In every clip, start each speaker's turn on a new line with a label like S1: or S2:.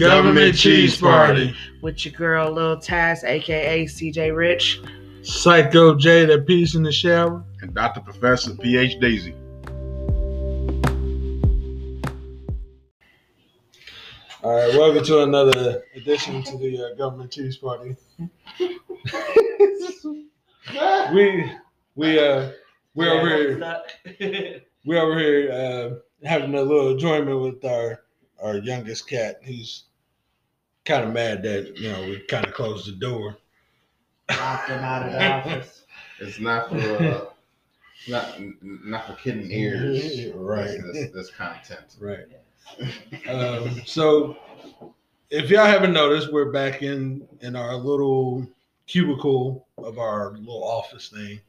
S1: Government Cheese Party.
S2: with your girl Lil Taz, aka CJ Rich.
S1: Psycho J that peace in the shower.
S3: and Dr. Professor PH Daisy.
S1: All right, welcome to another edition to the uh, Government Cheese Party. we we uh we over here we over here uh having a little enjoyment with our our youngest cat. He's kind of mad that you know we kind of closed the door.
S2: Locked him out of the office.
S4: It's not for uh, not not for kitten ears.
S1: Right.
S4: This, this content.
S1: Right. Um, so if y'all haven't noticed, we're back in in our little cubicle of our little office thing.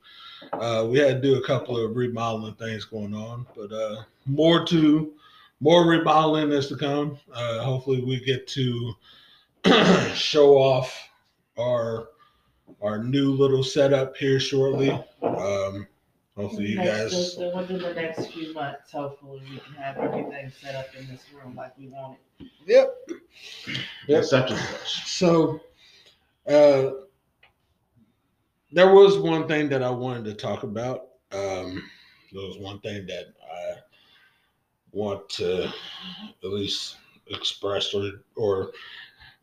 S1: Uh, we had to do a couple of remodeling things going on, but uh, more to more remodeling is to come. Uh, hopefully, we get to show off our our new little setup here shortly. Um, hopefully, you
S2: Next-
S1: guys.
S2: Within the next few months, hopefully we can have everything set up in this room like we want it.
S1: Yep. Yep.
S4: Such and such.
S1: So, uh, there was one thing that I wanted to talk about. Um, there was one thing that I want to at least express or or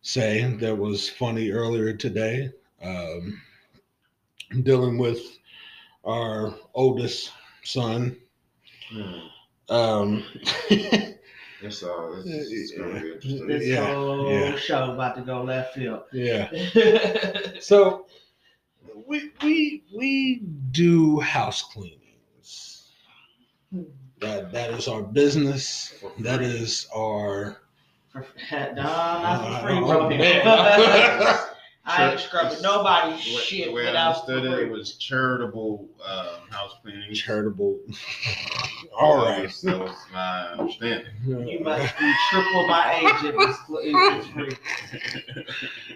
S1: say that was funny earlier today. Um, dealing with our oldest son.
S4: Hmm.
S1: Um,
S4: It's all. It's, it's gonna be interesting.
S2: This
S1: Yeah,
S2: whole
S1: yeah.
S2: show about to go left field.
S1: yeah. So we we we do house cleanings. That that is our business. That is our
S2: For, no, not for free,
S1: Oh,
S2: bro.
S1: man.
S2: I ain't scrubbing nobody's
S4: The way-
S2: shit
S4: the way I
S2: without
S4: understood it, it was charitable um, house cleaning.
S1: charitable. All right.
S4: That
S1: right.
S4: was, my understanding.
S2: You must be triple my age if it's, if it's free.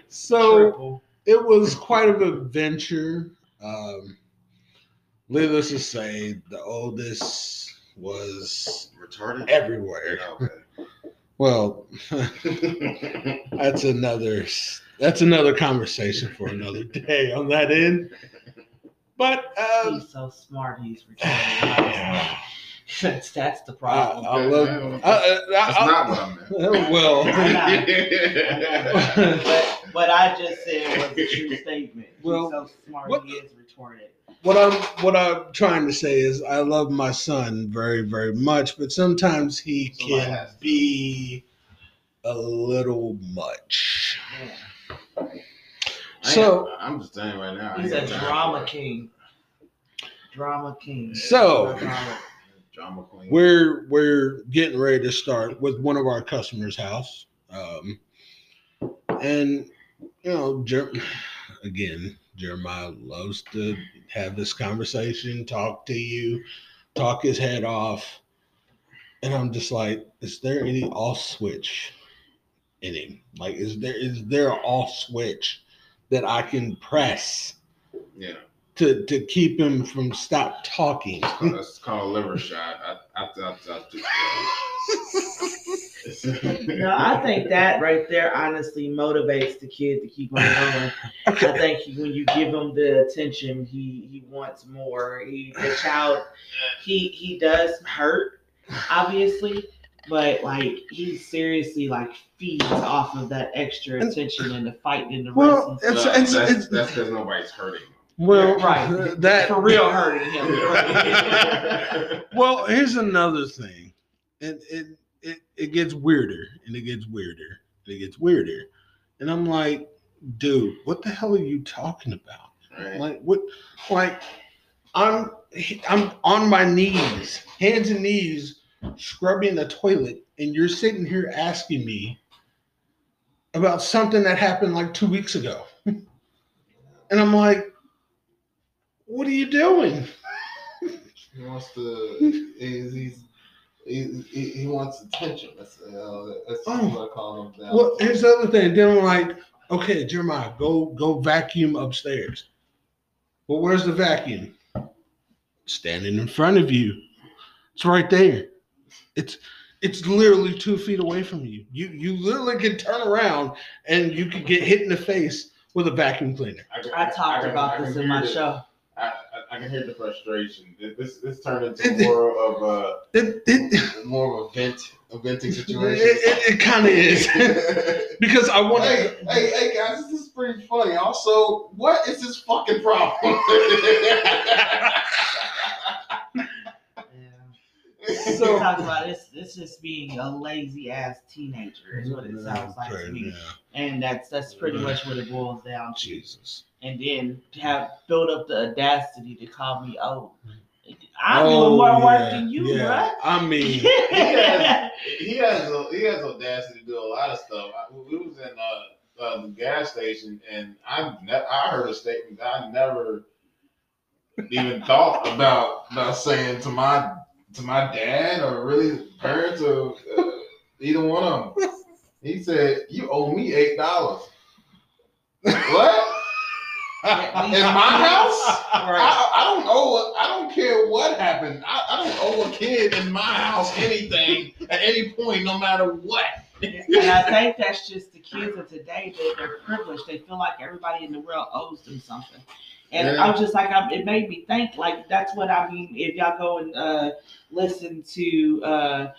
S1: So
S2: Triple.
S1: it was quite an adventure. Um, needless to say, the oldest was
S4: Retarded.
S1: everywhere.
S4: Okay.
S1: Well, that's another that's another conversation for another day on that end. But um,
S2: He's so smart. He's retarded. that's that's the problem.
S1: I, I love. I, I,
S4: That's
S1: I-
S4: not what I meant.
S1: well,
S2: but what I just said was a true statement.
S1: Well,
S2: He's so smart.
S1: what-
S2: he is retarded.
S1: What I'm what I'm trying to say is I love my son very very much, but sometimes he
S4: Somebody
S1: can be a little much.
S2: Yeah.
S1: So
S4: I am just saying right now.
S2: He's a drama king. Drama king.
S1: So-
S2: Drama.
S4: Drama queen.
S1: we're we're getting ready to start with one of our customers' house, um, and you know, again, Jeremiah loves to have this conversation, talk to you, talk his head off, and I'm just like, is there any off switch in him? Like, is there is there an off switch that I can press
S4: Yeah.
S1: To to keep him from stop talking?
S4: That's called a liver shot. I, I, I, I,
S2: No, I think that right there honestly motivates the kid to keep on going. I think he, when you give him the attention, he he wants more. He the child, he he does hurt, obviously, but like he seriously like feeds off of that extra attention and the fight and the
S1: Well,
S2: wrestling.
S1: it's-
S4: Well,
S1: it's-
S4: that's
S1: it's-
S4: that's because nobody's hurting
S1: Well,
S2: Right.
S1: that
S2: for real hurting him.
S1: Well, here's another thing, and it, it it gets weirder, and it gets weirder, and it gets weirder, and I'm like, dude, what the hell are you talking about?
S4: Right.
S1: Like what? Like I'm I'm on my knees, hands and knees, scrubbing the toilet, and you're sitting here asking me about something that happened like two weeks ago, and I'm like, what are you doing?
S4: He wants to. He's, he's he, he, he wants attention. That's uh, that's
S1: Oh.
S4: what I call him. Now.
S1: Well, here's the other thing. Then I'm like, okay, Jeremiah, go go vacuum upstairs. Well, where's the vacuum? Standing in front of you. It's right there. It's it's literally two feet away from you. You you literally can turn around and you can get hit in the face with a vacuum cleaner.
S3: can-
S2: I talked
S3: can-
S2: about
S3: I can
S2: this in my
S3: the-
S2: show.
S3: I, I, I can hear the frustration. This this turned into more of a
S1: It it,
S4: More of a vent, a venting
S1: it,
S4: situation.
S1: it, kind of is because I want
S4: hey, hey, hey, guys, this is pretty funny. Also, what is this fucking problem?
S2: So talk about this. It's just being a lazy ass teenager is what it sounds like to me, and that's that's pretty much what it boils down to.
S1: Jesus.
S2: And then to have built up the audacity to call me old. I'm
S1: Oh,
S2: doing more work than you,
S1: yeah. I mean,
S2: bruh.
S3: has- he has a, he has audacity to do a lot of stuff. I, we was in uh, uh, the gas station, and I ne- I heard a statement that I never even thought about about saying to my to my dad or really parents or uh, either one of them. He said, "You owe me eight dollars." what? In my house?
S2: Right.
S3: I, I don't owe. I don't care what happened. I, I don't owe a kid in my house anything at any point, no matter what.
S2: and I think that's just the kids of today. That they're privileged. They feel like everybody in the world owes them something. And
S3: Yeah.
S2: I was just like, I'm, it made me think. Like that's what I mean. If y'all go and uh, listen to uh,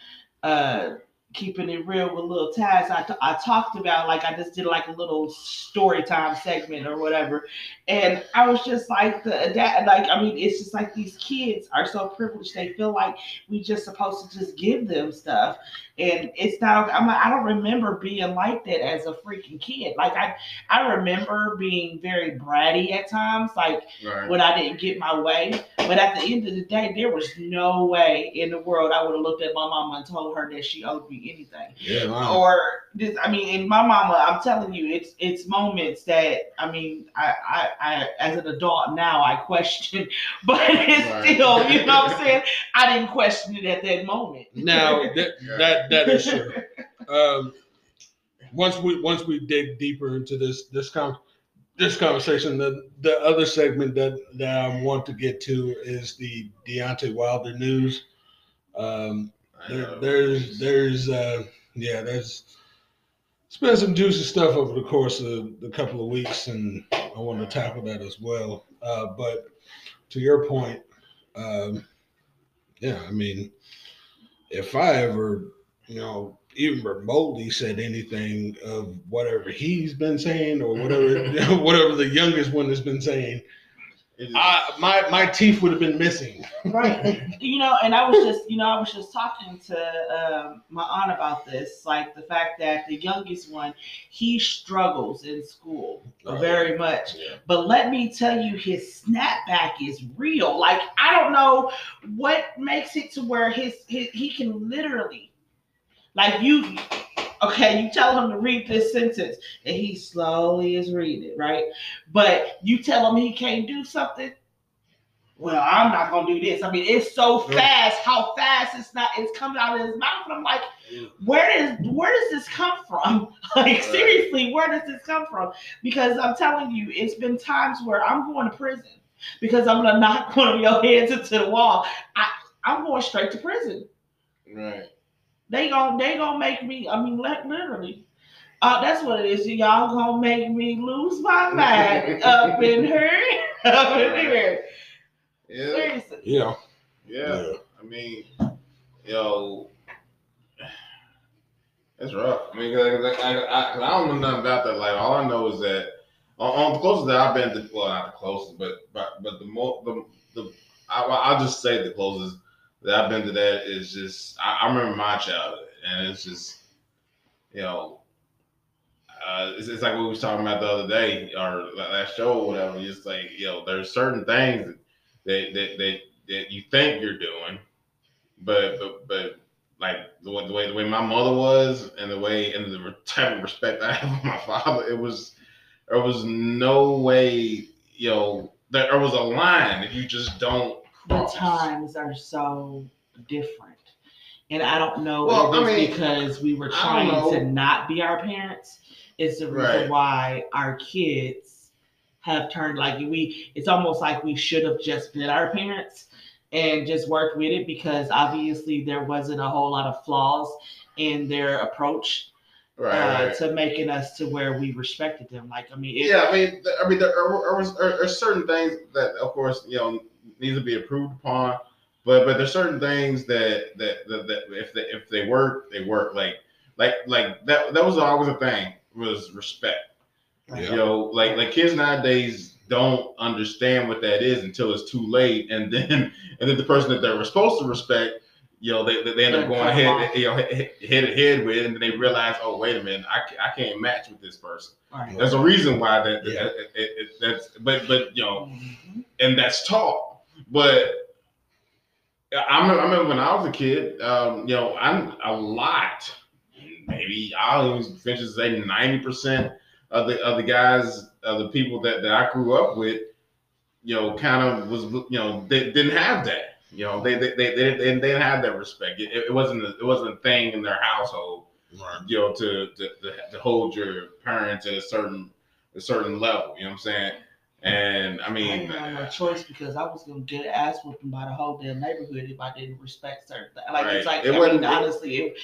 S2: uh, keeping it real with little Taz, I, t- I talked about like I just did like a little story time segment or whatever, and I was just like the that like I mean it's just like these kids are so privileged. They feel like we just supposed to just give them stuff and it's not I'm I don't remember being like that as a freaking kid. Like I I remember being very bratty at times, like
S3: Right.
S2: when I didn't get my way. But at the end of the day, there was no way in the world I would have looked at my mama and told her that she owed me anything.
S1: yeah, wow.
S2: Or this, I mean, in my mama, I'm telling you, it's it's moments that I mean, I I, I as an adult now I question, but it's
S3: Right.
S2: still, you know what I'm saying? I didn't question it at that moment.
S1: now that
S3: Yeah.
S1: that that is true. Um, once we once we dig deeper into this this con this conversation, the the other segment that that I want to get to is the Deontay Wilder news. Um, there, there's there's uh, yeah there's it's been some juicy stuff over the course of the couple of weeks, and I want to tackle that as well. Uh, but to your point, um, yeah, I mean, if I ever, you know, even remotely said anything of whatever he's been saying or whatever whatever the youngest one has been saying, I, my my teeth would have been missing.
S2: right. You know and i was just you know i was just talking to um, my aunt about this like the fact that the youngest one he struggles in school
S1: Oh,
S2: very much.
S1: Yeah.
S2: but let me tell you his snapback is real. Like i don't know what makes it to where his, his he can literally like you okay you tell him to read this sentence and he slowly is reading it right but you tell him he can't do something well, I'm not gonna do this. I mean, it's so
S1: mm.
S2: fast. How fast it's not? It's coming out of his mouth, and I'm like, where does where does this come from? Like seriously, where does this come from? Because I'm telling you, it's been times where I'm going to prison because I'm gonna knock one of your heads into the wall. I I'm going straight to prison.
S3: right.
S2: They gon' they gonna make me. I mean, li- literally. Uh, that's what it is. Y'all gonna make me lose my mind up in here, up in here.
S3: Yeah.
S2: Seriously.
S1: Yeah.
S3: Yeah. I mean, yo, it's rough. I mean, 'cause I, I, I, 'cause I don't know nothing about that. Like, all I know is that on, on the closest that I've been to, well, not the closest, but but but the more the the I, I'll just say the closest that I've been to that is just I, I remember my childhood, and it's just you know. Uh, it's, it's like what we was talking about the other day or last show or whatever. It's like you know, there's certain things that that that, that you think you're doing, but but but like the way, the way the way my mother was and the way and the type of respect I have for my father, it was there was no way you know there, there was a line that you just don't
S2: the times are so different. And I don't know
S3: Well,
S2: if it's
S3: I mean,
S2: because we were trying to not be our parents. It's the reason
S3: Right.
S2: why our kids have turned like we it's almost like we should have just been our parents. and just worked with it because obviously there wasn't a whole lot of flaws in their approach
S3: Right.
S2: uh,
S3: right.
S2: to making us to where we respected them. Like I mean, it,
S3: Yeah, I mean, I mean, there are, are, are certain things that, of course, you know, need to be approved upon, but but there's certain things that that, that, that if they if they work, they work. Like like like that that was always a thing was respect.
S1: Yeah.
S3: You know, like like kids nowadays don't understand what that is until it's too late, and then and then the person that they were supposed to respect. You know, they, they end up
S2: They're
S3: going
S2: cut
S3: ahead,
S2: off.
S3: you know, head head to head with, it, and then they realize, oh, wait a minute, I, I can't match with this person.
S2: right.
S3: There's a reason why that,
S1: Yeah.
S3: that- it- it- that's but but you know
S2: Mhm.
S3: and that's taught. But I remember, I remember when I was a kid, um, you know, I'm a lot, maybe I'll even venture to say ninety percent of the of the guys, of the people that, that I grew up with, you know, kind of was you know they didn't have that. You know, they they they, they, they didn't have that respect. It, it wasn't a, it wasn't a thing in their household
S1: Right.
S3: you know, to, to to to hold your parents at a certain a certain level. You know what I'm saying? And I mean,
S2: I
S3: mean,
S2: didn't have no choice because I was gonna get ass whooping by the whole damn neighborhood if I didn't respect certain things. Like it's like
S3: It
S2: I
S3: wasn't, it-
S2: honestly, it,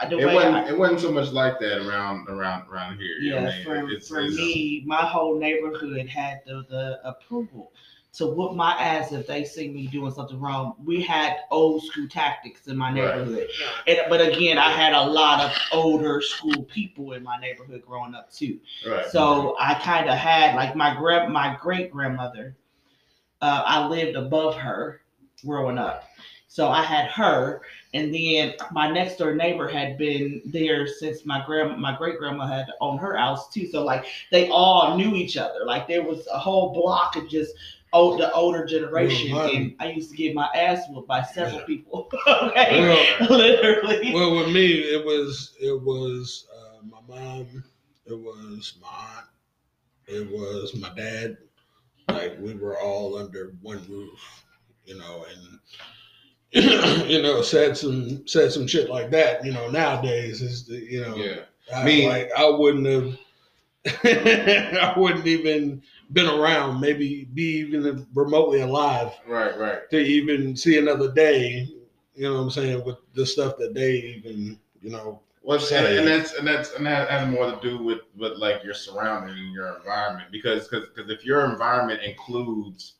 S2: I- the
S3: it wasn't
S2: I,
S3: it wasn't so much like that around around around here. You know
S2: yeah,
S3: I mean?
S2: for,
S3: It's-
S2: for
S3: it's-
S2: me, my whole neighborhood had the, the approval to whoop my ass if they see me doing something wrong. We had old school tactics in my
S3: Right.
S2: neighborhood. And, but again, I had a lot of older school people in my neighborhood growing up too.
S3: right.
S2: So I kind of had like my grand, my great grandmother. Uh, I lived above her growing up, so I had her, and then my next door neighbor had been there since my grand, my great grandma had owned her house too. So like they all knew each other. Like there was a whole block of just old, the older generation,
S1: Well,
S2: and I used to get my ass whooped by several
S1: Yeah.
S2: people. okay,
S1: Well,
S2: literally.
S1: well, with me, it was it was uh, my mom, it was my aunt, it was my dad. Like we were all under one roof, you know, and you know said some said some shit like that. You know, nowadays is the you know
S3: yeah.
S1: I,
S3: Me-
S1: like I wouldn't have. I wouldn't even been around, maybe be even remotely alive
S3: Right. Right.
S1: to even see another day. You know what I'm saying with the stuff that they even, you know,
S3: Well, and, and that's and that's and that has more to do with with like your surrounding and your environment because because because if your environment includes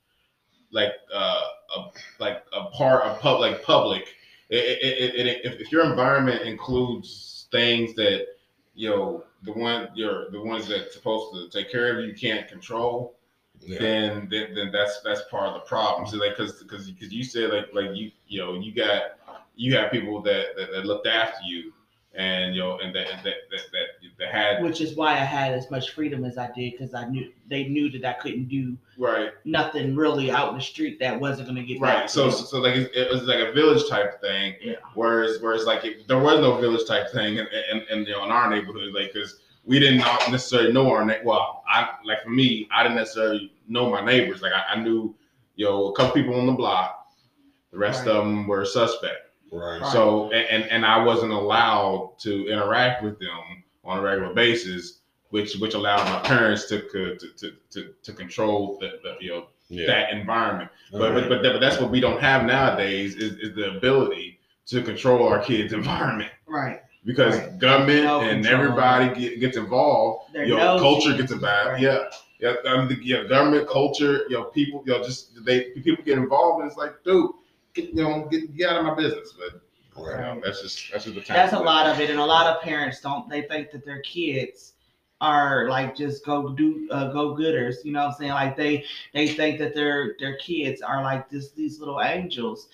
S3: like uh a like a part of public public it, it, it, it, if, if your environment includes things that you know the one you're the ones that's supposed to take care of you can't control
S1: yeah,
S3: then, then then that's that's part of the problem. So like because because because you said like like you you know you got you have people that that, that looked after you and you know and that that that that, that had
S2: which is why I had as much freedom as I did because I knew they knew that I couldn't do
S3: right
S2: nothing really out in the street that wasn't going to get
S3: right.
S2: back
S3: So
S2: to them.
S3: so like it, it was like a village type thing.
S2: Yeah.
S3: Whereas whereas like if there was no village type thing in, in, in you know in our neighborhood like because we didn't not necessarily know our na- well I like for me I didn't necessarily know my neighbors like I, I knew you know a couple people on the block the rest
S2: Right.
S3: of them were suspect.
S1: right.
S2: Right.
S3: So and, and and I wasn't allowed to interact with them on a regular basis, which which allowed my parents to to to to, to control the, the you know
S1: Yeah.
S3: that environment.
S1: All
S3: But,
S1: right.
S3: but but but that's what we don't have nowadays is, is the ability to control our kids' environment
S2: right.
S3: because
S2: Right.
S3: government
S2: No
S3: and
S2: control.
S3: everybody get, gets involved.
S2: They're
S3: you know, culture gets involved.
S2: Right.
S3: Yeah. Yeah, um, I mean, yeah, government, culture, you know, people, you know, just they people get involved, and it's like, dude, get, you know, get, get out of my business. But you
S1: Right.
S3: know, that's just that's just the time.
S2: That's a lot of it, and a lot of parents don't. They think that their kids are like just go do uh, go gooders. You know what I'm saying? Like they they think that their their kids are like this these little angels,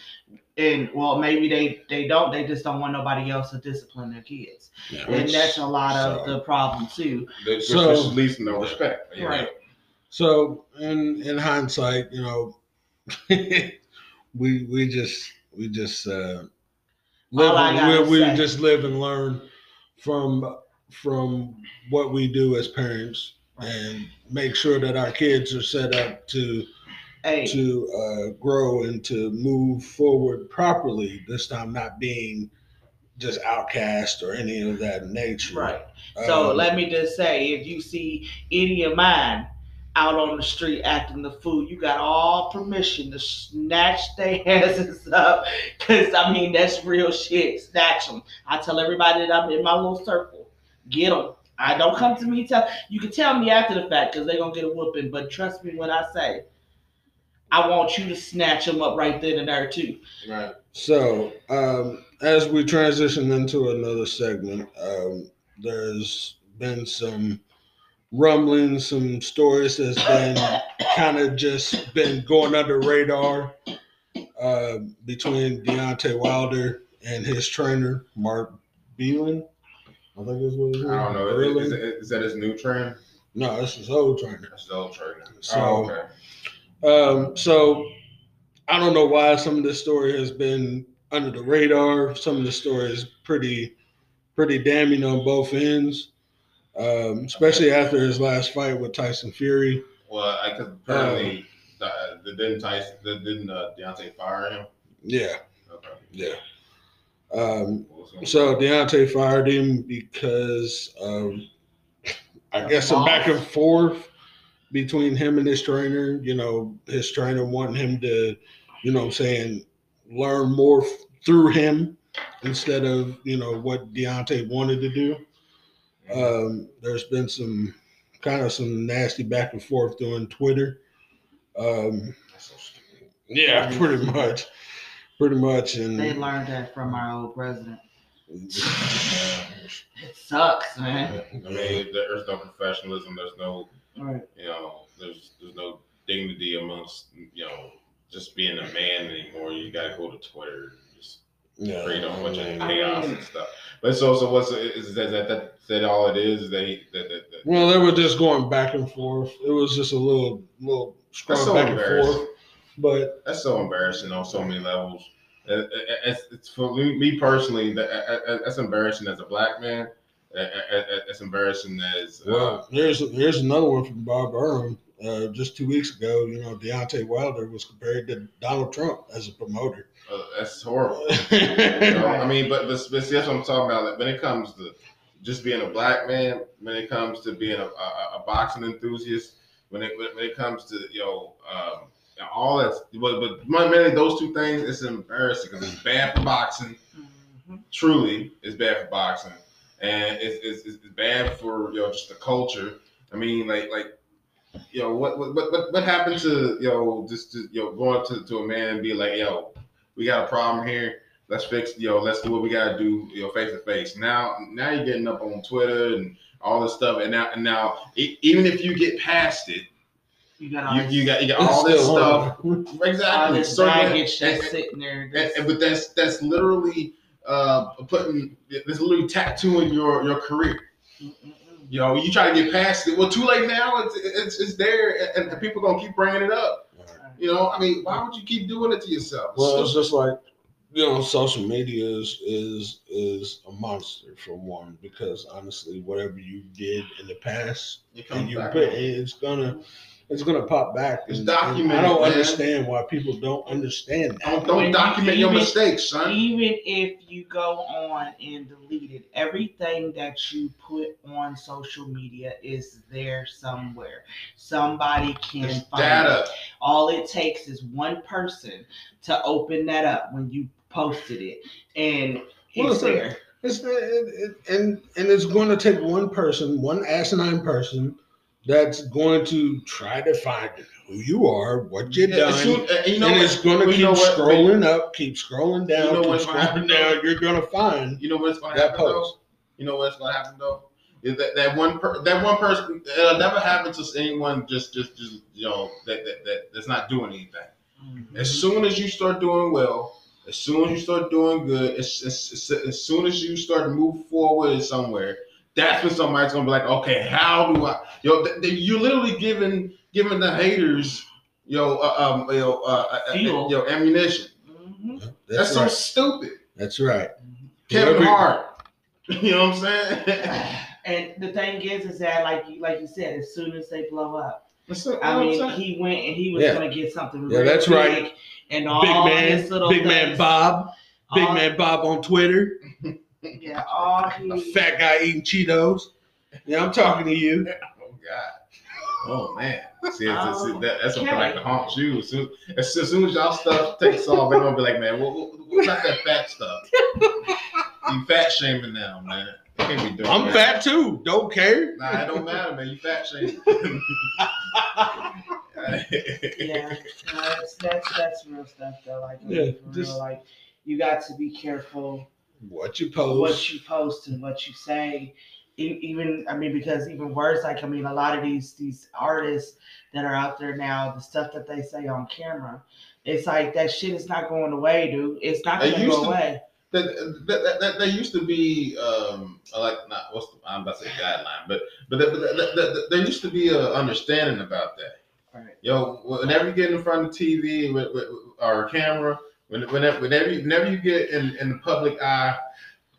S2: and well maybe they they don't. They just don't want nobody else to discipline their kids,
S1: Yeah.
S2: and that's a lot of
S1: So-
S2: the problem too.
S3: Which,
S1: So-
S3: which leads to no respect. you know.
S2: Right.
S1: So in in hindsight, you know, we we just we just uh live
S2: All I
S1: and- we, just live and learn from from what we do as parents and make sure that our kids are set up to
S2: Hey,
S1: to uh, grow and to move forward properly. This time, not being just outcast or any of that nature.
S2: right. So
S1: Um,
S2: let me just say, if you see any of mine out on the street acting the fool. You got all permission to snatch their asses up. Cause I mean that's real shit. Snatch them. I tell everybody that I'm in my little circle. Get them. I don't come to me tell you can tell me after the fact because they're gonna get a whooping, but trust me when I say I want you to snatch them up right then and there too.
S3: Right.
S1: So, um, as we transition into another segment, um, there's been some rumblings, some stories that's been kind of just been going under radar uh, between Deontay Wilder and his trainer, Mark Breland. I think is what his name
S3: I don't know. Is, is, is that his new trend?
S1: No, this is old trainer.
S3: That's the old trend.
S1: So-
S3: oh, okay.
S1: Um, so I don't know why some of this story has been under the radar. Some of the story is pretty, pretty damning on both ends. Um, especially after his last fight with Tyson Fury.
S3: Well, I could apparently uh, the didn't Tyson, the, didn't uh, Deontay fire him?
S1: Yeah,
S3: Okay.
S1: yeah. Um,
S3: What was going
S1: so
S3: on?
S1: Deontay fired him because of, I guess, a back and forth between him and his trainer. You know, his trainer wanting him to, you know, I'm saying learn more f- through him instead of you know what Deontay wanted to do. Um, there's been some kind of some nasty back and forth doing Twitter. Um,
S3: so
S1: yeah, pretty much, pretty much, and
S2: They learned that from our old president. It sucks, man.
S3: I mean, there's no professionalism. There's no,
S2: Right.
S3: you know, there's there's no dignity amongst, you know, just being a man anymore. You gotta go to Twitter, and just
S1: yeah,
S3: create a bunch of
S1: I mean,
S3: chaos and stuff. But so, so what's is that that that, that all it is? They that, that, that
S1: Well, they were just going back and forth. It was just a little little scrub
S3: so
S1: back and forth. But
S3: That's so embarrassing on so many levels. It- it- It's, it's for me personally. That that- that's embarrassing as a black man. That- that- That's embarrassing as uh,
S1: well, here's here's another one from Bob Arum. Uh, just two weeks ago, you know, Deontay Wilder was compared to Donald Trump as a promoter.
S3: uh, that's horrible. You know, I mean, but, but but see, that's what I'm talking about. Like, when it comes to just being a black man, when it comes to being a, a, a boxing enthusiast, when it when it comes to you know um, all that, but but mainly those two things, it's embarrassing because it's bad for boxing.
S2: Mhm.
S3: truly it's bad for boxing, and it's, it's, it's bad for you know just the culture. I mean, like like you know what what what what happened to you know just to, you know going to, to a man and be like, yo, we got a problem here. Let's fix yo. know let's do what we gotta do you know face to face. Now now you're getting up on Twitter and all this stuff, and now and now e- even if you get past it,
S2: You got all
S3: you,
S2: this,
S3: you got you got all this
S1: still
S3: stuff
S1: horrible.
S2: all
S3: exactly.
S2: this
S3: So,
S2: baggage
S3: and-
S2: that's sitting there.
S3: and,
S2: That's-
S3: and- but that's that's literally uh, putting this literally tattooing your your career.
S2: Mm-mm-mm.
S3: You know, you try to get past it. Well, too late now. It's it's, it's there, and, and people gonna keep bringing it up. You know, I mean, why would you keep doing it to yourself? It's
S1: Well, it's just like you know, social media is is is a monster for one because honestly, whatever you did in the past
S3: It
S1: and
S3: comes
S1: you
S3: back
S1: put, it's gonna it's gonna pop back.
S3: It's
S1: And- and I don't
S3: man.
S1: understand why people don't understand that.
S3: Don't, don't document
S2: you
S3: your
S2: even-
S3: mistakes, son.
S2: Even if you go on and delete it, everything that you put on social media is there somewhere. Somebody can
S3: It's
S2: find
S3: data.
S2: it. All it takes is one person to open that up when you posted it, and
S1: Well,
S2: it's
S1: it's
S2: there.
S1: It's it, it, and and it's going to take one person, one asinine person, that's going to try to find who you are, what you've
S3: Yeah,
S1: done,
S3: soon- and you know
S1: and
S3: what?
S1: it's going to keep
S3: you know what?
S1: scrolling up, keep scrolling down,
S3: You know
S1: keep
S3: what's gonna happen,
S1: scrolling down. You're going to find
S3: You know what's gonna
S1: that
S3: happen though?
S1: post.
S3: You know what's gonna happen though? Is that, that one per, that one person it'll never happen to anyone just just just you know that that, that that's not doing anything.
S2: Mhm.
S3: As soon as you start doing well, as soon as you start doing good, as, as, as, as soon as you start to move forward somewhere, that's when somebody's gonna be like, okay, how do I? Yo, th- th- you're literally giving giving the haters, yo, uh, um, yo, uh, uh, uh, yo, ammunition.
S2: Mhm.
S1: That's,
S3: That's, so stupid.
S1: That's right.
S3: Kevin
S1: Whoever-
S3: Hart. You know what I'm saying?
S2: And the thing is, is that like you like you said, as soon as they blow up,
S3: That's
S2: I mean,
S3: saying.
S2: he went and he was
S1: Yeah.
S2: gonna get something.
S1: Yeah, that's
S2: big,
S1: right.
S2: And all
S1: Big
S2: his
S1: man,
S2: little
S1: big man
S2: things,
S1: Bob, big
S2: all-
S1: man Bob on Twitter,
S2: Yeah, all
S1: a
S2: he
S1: fat guy eating Cheetos. Yeah, I'm talking to you.
S3: oh man, see, it's, it's,
S2: Um,
S3: that, that's something like
S2: Kelly.
S3: to haunt you. As soon as, as soon as y'all stuff takes off, they're gonna be like, man, what, what, what about that fat stuff? you fat shaming now, man. Can't be doing
S1: I'm
S3: that.
S1: fat too. Don't care.
S3: Nah, it don't matter, man. You fat shaming.
S2: yeah, no, that's that's that's real stuff though. Like,
S1: Yeah, just-
S2: real, like you got to be careful
S1: What you post?
S2: what you post and what you say. Even I mean, because even worse, like I mean, a lot of these these artists that are out there now, the stuff that they say on camera, it's like that shit is not going away, dude. It's not going to go away.
S3: that, that, that, that, used to be um like not what's the, I'm about to say guideline, but but, that, but that, there used to be a understanding about that.
S2: Right.
S3: Yo, whenever you get in front of TV with, with, or camera, when, whenever whenever you, whenever you get in, in the public eye,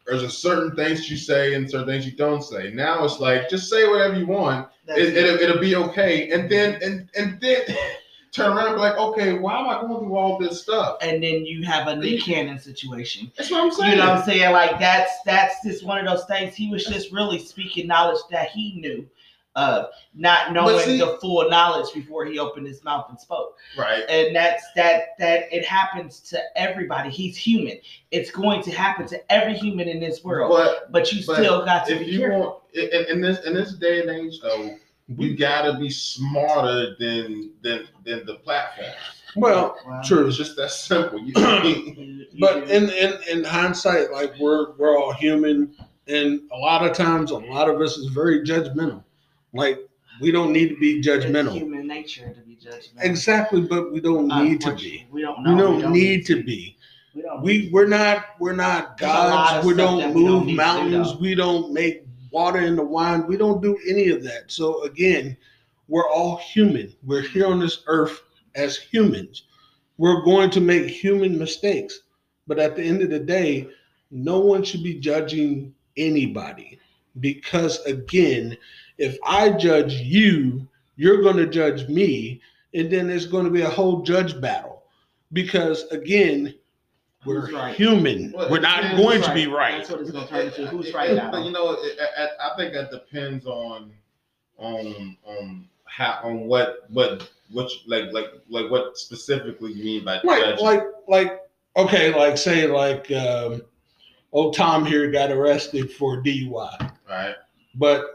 S3: there's a certain things you say and certain things you don't say. Now it's like just say whatever you want. It, it'll, it'll be okay, and then and and then turn around and be like, okay, why am I going through all this stuff?
S2: and then you have a Nick Cannon situation.
S3: That's what I'm saying.
S2: You know what I'm saying? Like that's that's just one of those things. He was just really speaking knowledge that he knew, uh, not knowing
S3: see-
S2: the full knowledge before he opened his mouth and spoke.
S3: right.
S2: And that's that that it happens to everybody. He's human. It's going to happen to every human in this world.
S3: But
S2: But you
S3: but
S2: still got to
S3: if
S2: be
S3: you
S2: careful.
S3: want in, in this in this day and age though, you gotta be smarter than than than the platform.
S1: Well,
S2: Wow.
S1: true.
S3: It's just that simple.
S1: But in, in in hindsight, like we're we're all human, and a lot of times, a lot of us is very judgmental. Like we don't need to be
S2: it's
S1: judgmental.
S2: human nature to be judgmental.
S1: Exactly, but we don't need to be.
S2: We don't know,
S1: We
S2: know.
S1: don't need to be.
S2: We don't.
S1: We we're not we're not
S2: There's a lot
S1: gods. We don't
S2: that we don't
S1: move
S2: do,
S1: mountains. we don't make water into wine. We don't do any of that. So again, we're all human. We're here on this earth as humans. We're going to make human mistakes. But at the end of the day, no one should be judging anybody. Because again, if I judge you, you're going to judge me, and then there's going to be a whole judge battle. Because again, we're
S2: right?
S1: human.
S3: Well,
S1: we're not
S3: who's
S1: going to be right.
S2: That's what it's gonna turn into. Who's right now?
S3: But you know, it, it, I think that depends on on on how on what what what like like like what specifically you mean by
S1: Right,
S3: judging.
S1: like like okay, like say like um, old Tom here got arrested for DUI,
S3: right?
S1: but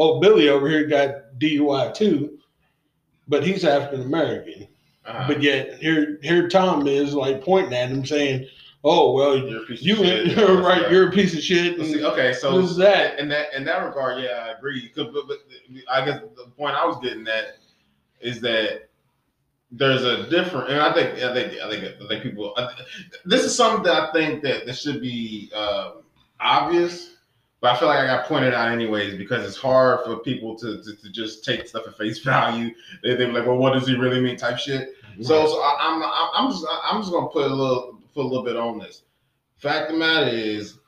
S1: old Billy over here got DUI too, but he's African American.
S3: Uh-huh.
S1: But yet here here Tom is like pointing at him saying, "Oh well,
S3: You're a piece of
S1: you
S3: shit.
S1: are right, you're a piece of shit." And
S3: see, okay, so
S1: this is that.
S3: in that in that regard, yeah, I agree. But, but I guess the point I was getting at is that there's a different, and I think I think I think I think people. I, this is something that I think that this should be um, obvious, but I feel like I got pointed out anyways because it's hard for people to, to, to just take stuff at face value. They they be like, well, what does he really mean? Type shit. So, so I, I'm I'm I'm just I'm just gonna put a little put a little bit on this. Fact of the matter is,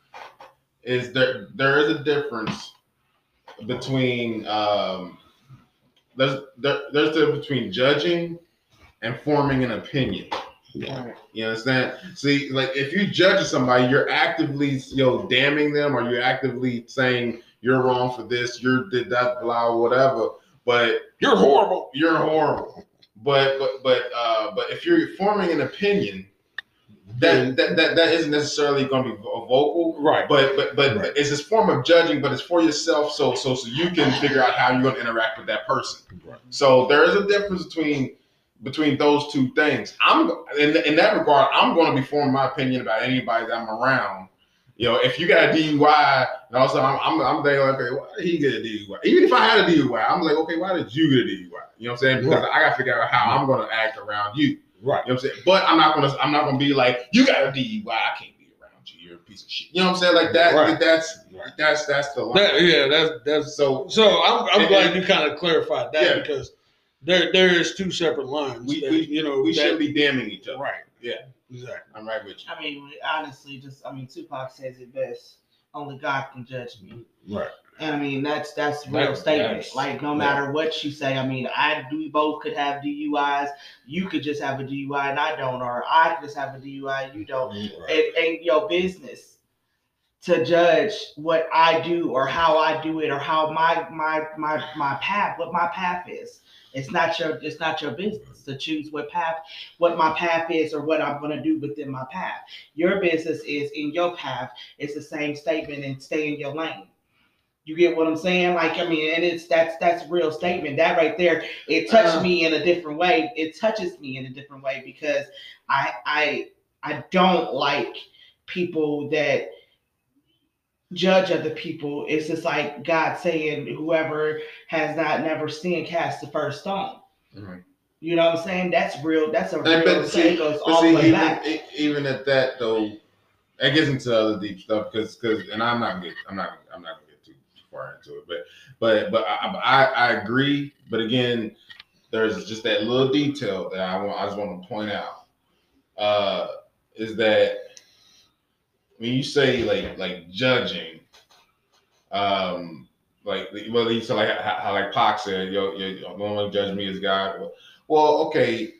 S3: is there there is a difference between um there's there, there's a difference between judging and forming an opinion.
S2: Right.
S3: You understand? See, like if you judge somebody, you're actively you know damning them, or you're actively saying you're wrong for this, you're did that, blah, whatever. But
S1: you're horrible.
S3: you're horrible. But but but uh, but if you're forming an opinion, that that that, that isn't necessarily going to be vo- vocal.
S1: Right.
S3: But but but,
S1: Right.
S3: it's this form of judging, but it's for yourself, so so so you can figure out how you're going to interact with that person.
S1: Right.
S3: So there is a difference between between those two things. I'm in, in that regard, I'm going to be forming my opinion about anybody that I'm around. You know, if you got a DUI, and also I'm I'm, I'm thinking, okay, why did he get a DUI? Even if I had a DUI, I'm like, okay, why did you get a DUI? You know what I'm saying? Because I got to figure out how I'm going to act around you.
S1: Right.
S3: You know what I'm saying? But I'm not gonna I'm not gonna be like, you got a DUI, I can't be around you, you're a piece of shit. You know what I'm saying? Like that
S1: Right.
S3: that's
S1: Right.
S3: that's that's the line.
S1: That, yeah, that's that's
S3: so
S1: So I'm, I'm
S3: And-
S1: glad
S3: and-
S1: you kind of clarified that
S3: Yeah.
S1: because there there is two separate lines.
S3: We-
S1: that,
S3: we-
S1: you know
S3: we
S1: that-
S3: shouldn't be damning each other.
S1: right.
S3: Yeah.
S1: exactly.
S3: I'm right with you.
S2: I mean, we- honestly, just I mean, Tupac says it best. Only God can judge me.
S1: Right.
S2: And I mean, that's that's a real
S1: That-
S2: statement.
S1: that's-
S2: Like, no
S1: yeah.
S2: matter what you say, I mean, I we both could have DUIs. You could just have a DUI and I don't, or I could just have a DUI, you don't.
S1: Right.
S2: It ain't your business to judge what I do or how I do it or how my my my my path, what my path is. It's not your it's not your business to choose what path, what my path is or what I'm gonna do within my path. Your business is in your path. It's the same statement and stay in your lane. You get what I'm saying? Like I mean, and it's that's that's a real statement. That right there, it touched
S3: Uh.
S2: me in a different way. It touches me in a different way because I I I don't like people that judge other people. It's just like God saying, "Whoever has not never sinned, cast the first stone."
S3: Mhm.
S2: You know what I'm saying? That's real. That's a
S3: And
S2: real
S3: but
S2: thing.
S3: see,
S2: goes
S3: but
S2: all
S3: see,
S2: the way
S3: even,
S2: back.
S3: even at that though, that gets into other deep stuff because because and I'm not get I'm not I'm not gonna get too far into it, but but but I, I I agree. But again, there's just that little detail that I want I just want to point out uh, is that when you say like like judging, um, like well, you said like how, how like Pac said, yo, yo, only one judge me as God. Well, okay,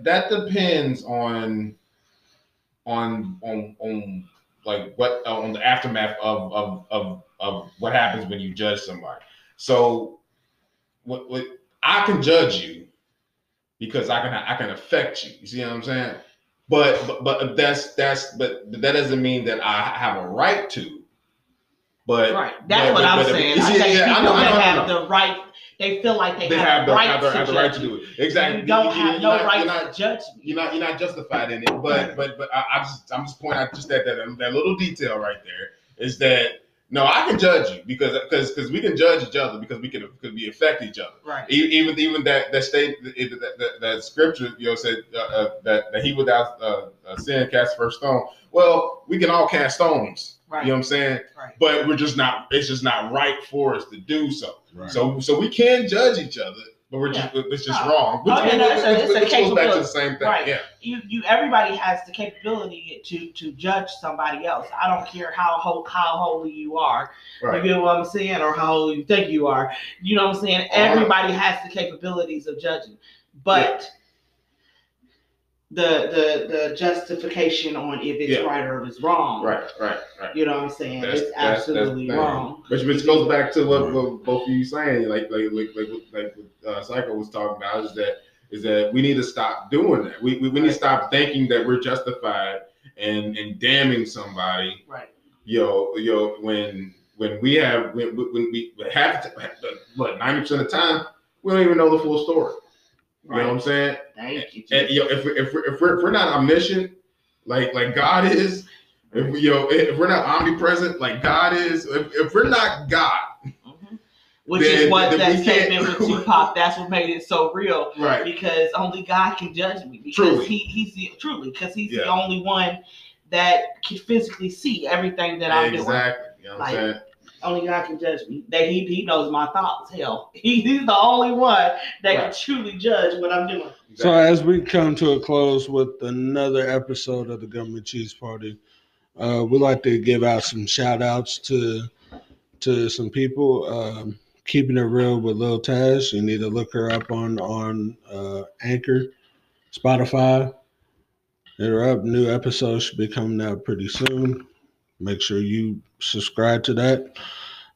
S3: that depends on on on on like what uh, on the aftermath of of of of what happens when you judge somebody. So, what what I can judge you because I can I can affect you. You see what I'm saying? But but but that's that's but that doesn't mean that I have a right to. But
S2: Right. That's
S3: but-
S2: what
S3: but-
S2: I'm
S3: but-
S2: saying.
S3: you
S2: I
S3: see,
S2: think
S3: yeah, I
S2: people
S3: know, I
S2: that
S3: know, I
S2: have
S3: know.
S2: the right, they feel like they,
S3: they
S2: have,
S3: have the,
S2: right
S3: have the,
S2: to
S3: have the right to do it. Exactly.
S2: You don't
S3: You-
S2: have
S3: you're
S2: no
S3: not-
S2: right
S3: you're not-
S2: to judge me.
S3: you're not you're not justified in it. But but but I, I just I'm just pointing out just that that that little detail right there is that no, I can judge you because because because we can judge each other because we can because we affect each other.
S2: Right.
S3: E- Even even that that state that, that, that, that scripture you know said uh, uh, that that he without uh, uh, sin cast first stone. Well, we can all cast stones.
S2: Right.
S3: You know what I'm saying?
S2: Right.
S3: But we're just not. It's just not right for us to do so.
S1: Right.
S3: So so we can judge each other, but we're just it's just
S2: No.
S3: wrong. Which,
S2: Oh, yeah, no, it's a- it's a
S3: goes back to the same thing.
S2: Right.
S3: Yeah.
S2: You, you, everybody has the capability to to judge somebody else. I don't care how ho- how holy you are.
S3: Right.
S2: You get what I'm saying, or how holy you think you are. You know what I'm saying?
S3: Uh-huh.
S2: Everybody has the capabilities of judging, but the the the justification on if it's
S3: Yeah.
S2: right or if it's wrong.
S3: Right. Right. Right.
S2: You know what I'm saying?
S3: That's-
S2: it's
S3: that's- that's
S2: absolutely
S3: thing.
S2: wrong.
S3: Which, which goes back to what, what both of you saying, like like like like, like what uh, Psycho was talking about, is that is that we need to stop doing that. We, we, we need to stop thinking that we're justified and and damning somebody.
S2: Right.
S3: Yo yo when when we have when, when we have to, what ninety percent of the time we don't even know the full story. You know what I'm saying?
S2: Thank you.
S3: And, you know, if, we- if, we're, if, we're, if we're not omniscient, like like God is, if we, you know, if we're not omnipresent, like God is, if, if we're not God,
S2: Mhm. Which
S3: Then-
S2: is what that statement with Tupac. That's what made it so real.
S3: right?
S2: because only God can judge me. Because
S3: Truly.
S2: he he's the truly because he's the only one that can physically see everything that I'm doing.
S3: exactly. You know what I'm saying?
S2: Only God can judge me. That he he knows my thoughts. Hell, he, he's the only one that can truly judge what I'm doing.
S1: So as we come to a close with another episode of the Government Cheese Party, uh, we'd like to give out some shout outs to to some people. Um, keeping it real with Lil Taz. You need to look her up on on uh, Anchor, Spotify. Hit her up. New episodes should be coming out pretty soon. Make sure you subscribe to that.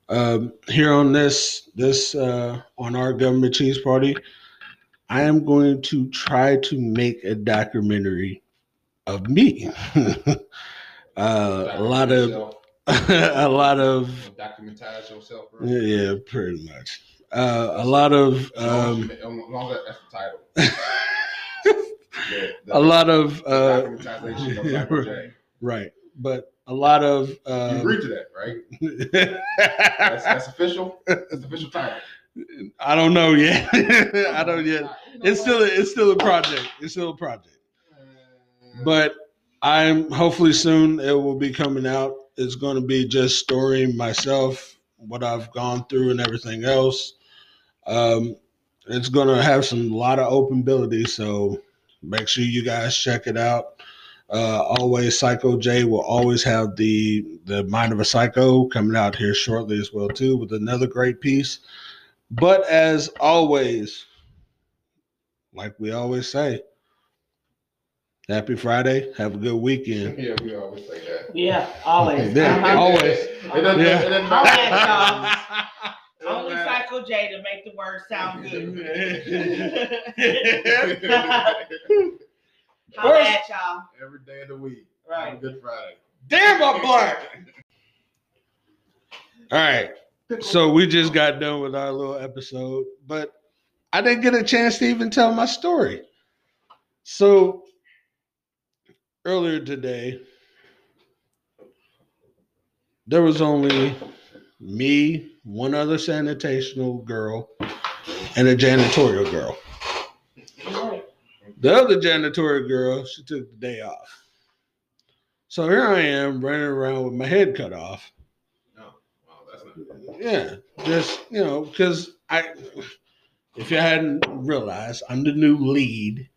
S1: Um, here on this this uh, on our Government Cheese Party, I am going to try to make a documentary of me. uh, a lot of a lot of
S3: documentize yourself. Bro.
S1: yeah, pretty much. Uh, a lot of um,
S3: as long as that's the title. Yeah,
S1: a lot of uh,
S3: documentation of Michael J.
S1: right, but a lot of
S3: You
S1: um,
S3: agree to that, right? That's, that's official. That's official title.
S1: I don't know yet. I don't yet. It's still a, it's still a project. It's still a project. But I'm hopefully soon it will be coming out. It's going to be just storying myself, what I've gone through, and everything else. Um, it's going to have some lot of openability, so make sure you guys check it out. Uh, always, Psycho J will always have the the mind of a psycho coming out here shortly as well too with another great piece. But as always, like we always say, Happy Friday. Have a good weekend.
S4: Yeah, we always say that.
S2: Yeah, always.
S1: Yeah,
S2: Uh-huh.
S1: always.
S4: It doesn't,
S1: Yeah.
S4: it doesn't matter.
S2: at
S4: It doesn't
S2: Only. Psycho J to make the word sound good. Holla at y'all.
S3: Every day of the week. Have a
S2: Right.
S3: Good Friday.
S1: Damn, I'm black. All right. So we just got done with our little episode, but I didn't get a chance to even tell my story. So earlier today, there was only me, one other sanitational girl, and a janitorial girl. The other janitorial girl, she took the day off. So here I am running around with my head cut off.
S3: Well, that's not good.
S1: Yeah, just you know, because I, if you hadn't realized, I'm the new lead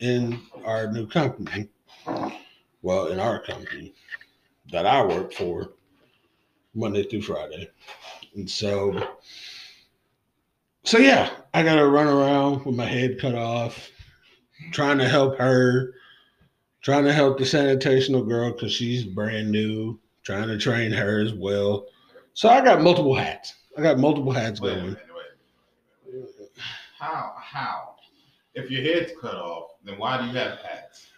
S1: in our new company. Well, in our company that I work for, Monday through Friday, and so, so yeah, I got to run around with my head cut off, trying to help her, trying to help the sanitational girl because she's brand new, trying to train her as well. So I got multiple hats. I got multiple hats
S3: Wait
S1: going.
S3: minute, wait. How? How? If your head's cut off, then why do you have hats?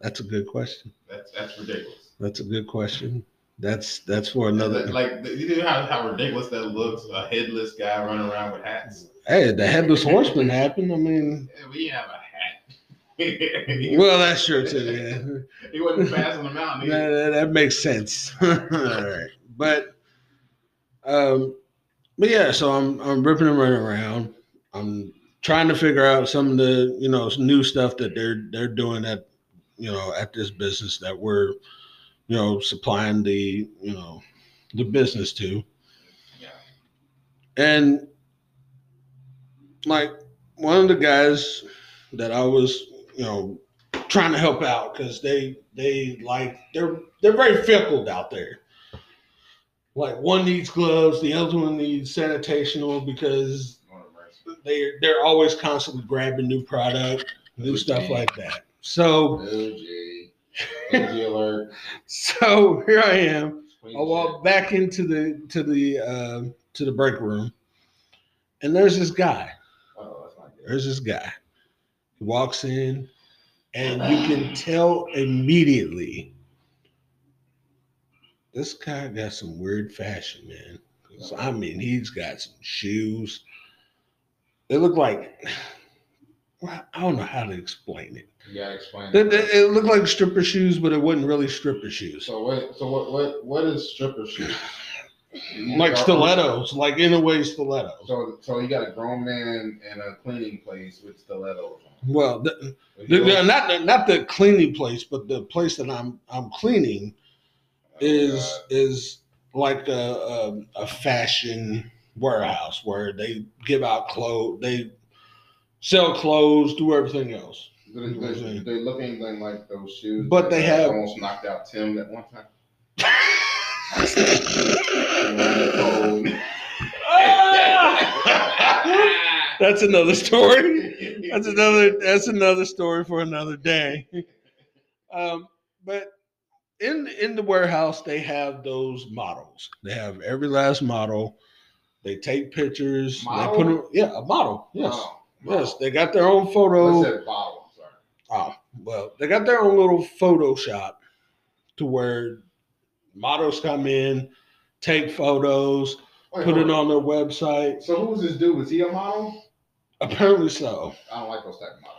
S1: That's a good question.
S3: That's that's ridiculous.
S1: That's a good question. That's that's for another.
S3: Like you know how, how ridiculous that looks? A headless guy running around with hats.
S1: Hey, the headless horseman happened. I mean,
S3: we have a
S1: well, that's true too. Yeah.
S3: he wasn't passing them out.
S1: Yeah,
S3: He,
S1: that, that- that makes sense. All right, but um, but yeah. So I'm I'm ripping and running around. I'm trying to figure out some of the you know new stuff that they're they're doing at you know at this business that we're you know supplying the you know the business to.
S3: yeah.
S1: And like one of the guys that I was, you know, trying to help out because they they like they're they're very fickle out there. Like one needs gloves, the other one needs sanitational because they they're always constantly grabbing new product, new stuff like that. So.
S4: LG alert.
S1: so here I am. I walk back into the to the uh, to the break room, and there's this guy.
S4: Oh, that's not good.
S1: There's this guy. He walks in, and you can tell immediately this guy got some weird fashion, man. I mean, he's got some shoes. They look like well, I don't know how to explain it.
S4: Yeah, explain.
S1: They- they- It looked like stripper shoes, but it wasn't really stripper shoes.
S4: So what? So what? What? What is stripper shoes?
S1: Like stilettos, like in a way stilettos.
S4: So so you got a grown man in a cleaning place with stilettos on.
S1: Well, the, the, the- not the, not the cleaning place, but the place that I'm I'm cleaning is
S4: God.
S1: is like a, a a fashion warehouse where they give out clothes, they sell clothes, do everything else.
S4: They, they, they look anything like those shoes.
S1: But they have-
S4: almost knocked out Tim that one time.
S1: That's another story. That's another that's another story for another day. Um, but in in the warehouse they have those models. They have every last model. They take pictures. They put them, yeah, a model. Yes,
S4: Oh,
S1: yes. They got their own photo.
S4: What's that bottle? Sorry.
S1: Oh, well, they got their own little Photoshop to where models come in, take photos,
S4: Wait,
S1: put it on their website.
S4: So who's this dude? Was he a model?
S1: Apparently so.
S4: I don't like those type of models.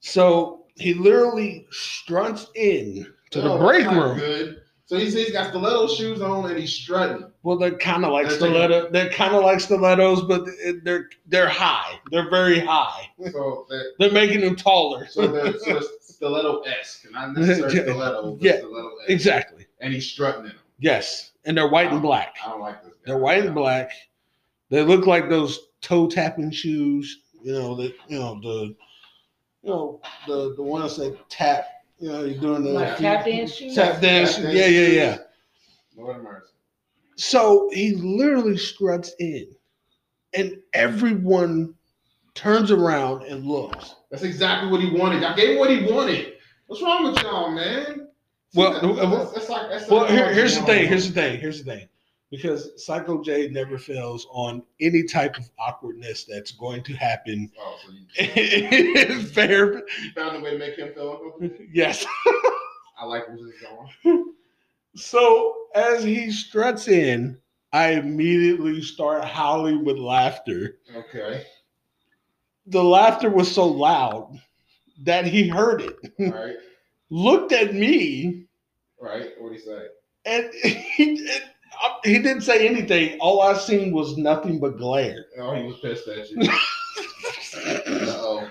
S1: So he literally struts in to the break room.
S4: Good. So he's, he's got stiletto shoes on and he's strutting.
S1: Well, they're kind of like stiletto. They're kind of like stilettos, but they're they're high. They're very high.
S4: So they're,
S1: They're making them taller.
S4: so they're, so stiletto esque, not necessarily stiletto,
S1: Yeah.
S4: stiletto-esque.
S1: exactly.
S4: And he's strutting in them.
S1: Yes, and they're white and black.
S4: I don't like this. Guy.
S1: They're white and black. They look like those toe tapping shoes. You know the you know the you know the the ones that tap. You know you're doing the
S2: Like tap dance shoes?
S1: Tap dance.
S4: Tap
S1: Yeah,
S4: dance
S1: yeah,
S4: shoes.
S1: yeah.
S4: Lord mercy.
S1: So he literally struts in, and everyone turns around and looks.
S4: That's exactly what he wanted. I gave him what he wanted.
S3: What's wrong with y'all, man?
S1: Well,
S3: See,
S1: uh,
S3: that's, that's like, that's
S1: Well, here, here's the thing. Here's the thing. Here's the thing. Because Psycho J never fails on any type of awkwardness that's going to happen.
S3: Oh, so you,
S1: Fair,
S3: you found a way to make him feel uncomfortable.
S1: yes.
S3: I like where this is going.
S1: So as he struts in, I immediately start howling with laughter.
S3: Okay,
S1: The laughter was so loud that he heard it,
S3: all right,
S1: looked at me,
S3: right. What do you say?
S1: and he, he didn't say anything. All I seen was nothing but glare.
S3: Oh, he was pissed at you. Uh oh.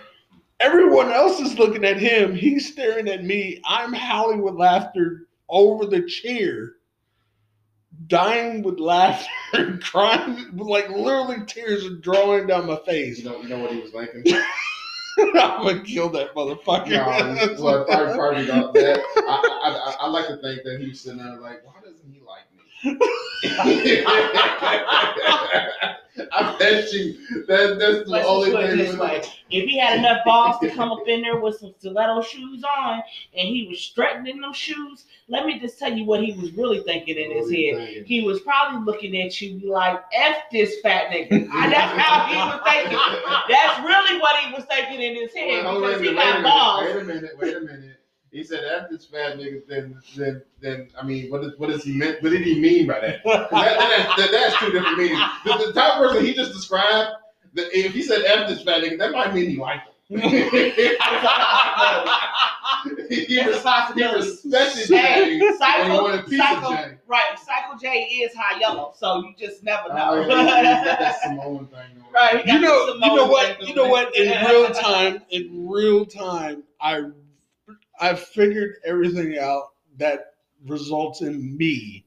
S1: Everyone else is looking at him. He's staring at me. I'm howling with laughter over the chair, dying with laughter, crying, like literally tears are drawing down my face.
S3: You know, you know what he was thinking.
S1: I'm gonna kill that motherfucker.
S3: No, well, part of don't- that I, I, I, I like to think that he was sitting there like, why doesn't he like me? I bet you that that's the
S2: Let's
S3: only
S2: just put it
S3: thing.
S2: this way. If he had enough balls to come up in there with some stiletto shoes on and he was strutting in those shoes, let me just tell you what he was really thinking in his head.
S3: thinking?
S2: He was probably looking at you like, F this fat nigga. That's how he was thinking. That's really what he was thinking in his head
S3: Well,
S2: because he
S3: minute,
S2: got balls.
S3: Wait a minute, wait a minute. He said after this fat nigga, then then then I mean, what is what does he meant? What did he mean by that? 'Cause that, that, that- that's two different meanings. The, the type of person he just described, the, if he said after this fat nigga, that might mean he liked him. he,
S2: It's a
S3: res- he
S2: possibility.
S3: respected
S2: Hey,
S3: Jay, and he wanted a piece
S2: Psycho,
S3: of Jay.
S2: right? Psycho J is high yellow, so you just never
S3: Oh,
S2: know.
S3: he- he that Samoan thing.
S2: Right.
S1: you know, you know what, you know what. In real time, in real time, I, I figured everything out that results in me,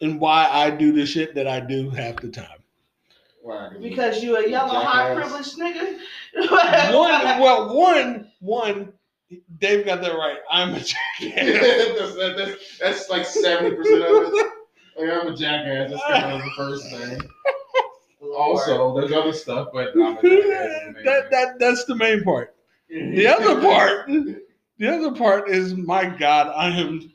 S1: and why I do the shit that I do half the time.
S3: Why?
S2: Because you a yellow high privileged nigga.
S1: One, well, one, one. Dave got that right. I'm a jackass.
S3: that's, that's, that's like seventy percent of it. Like, I'm a jackass. That's kind of the first thing. Also, there's other stuff, but I'm a jackass.
S1: that that that's the main part. The other part, the other part is my God, I am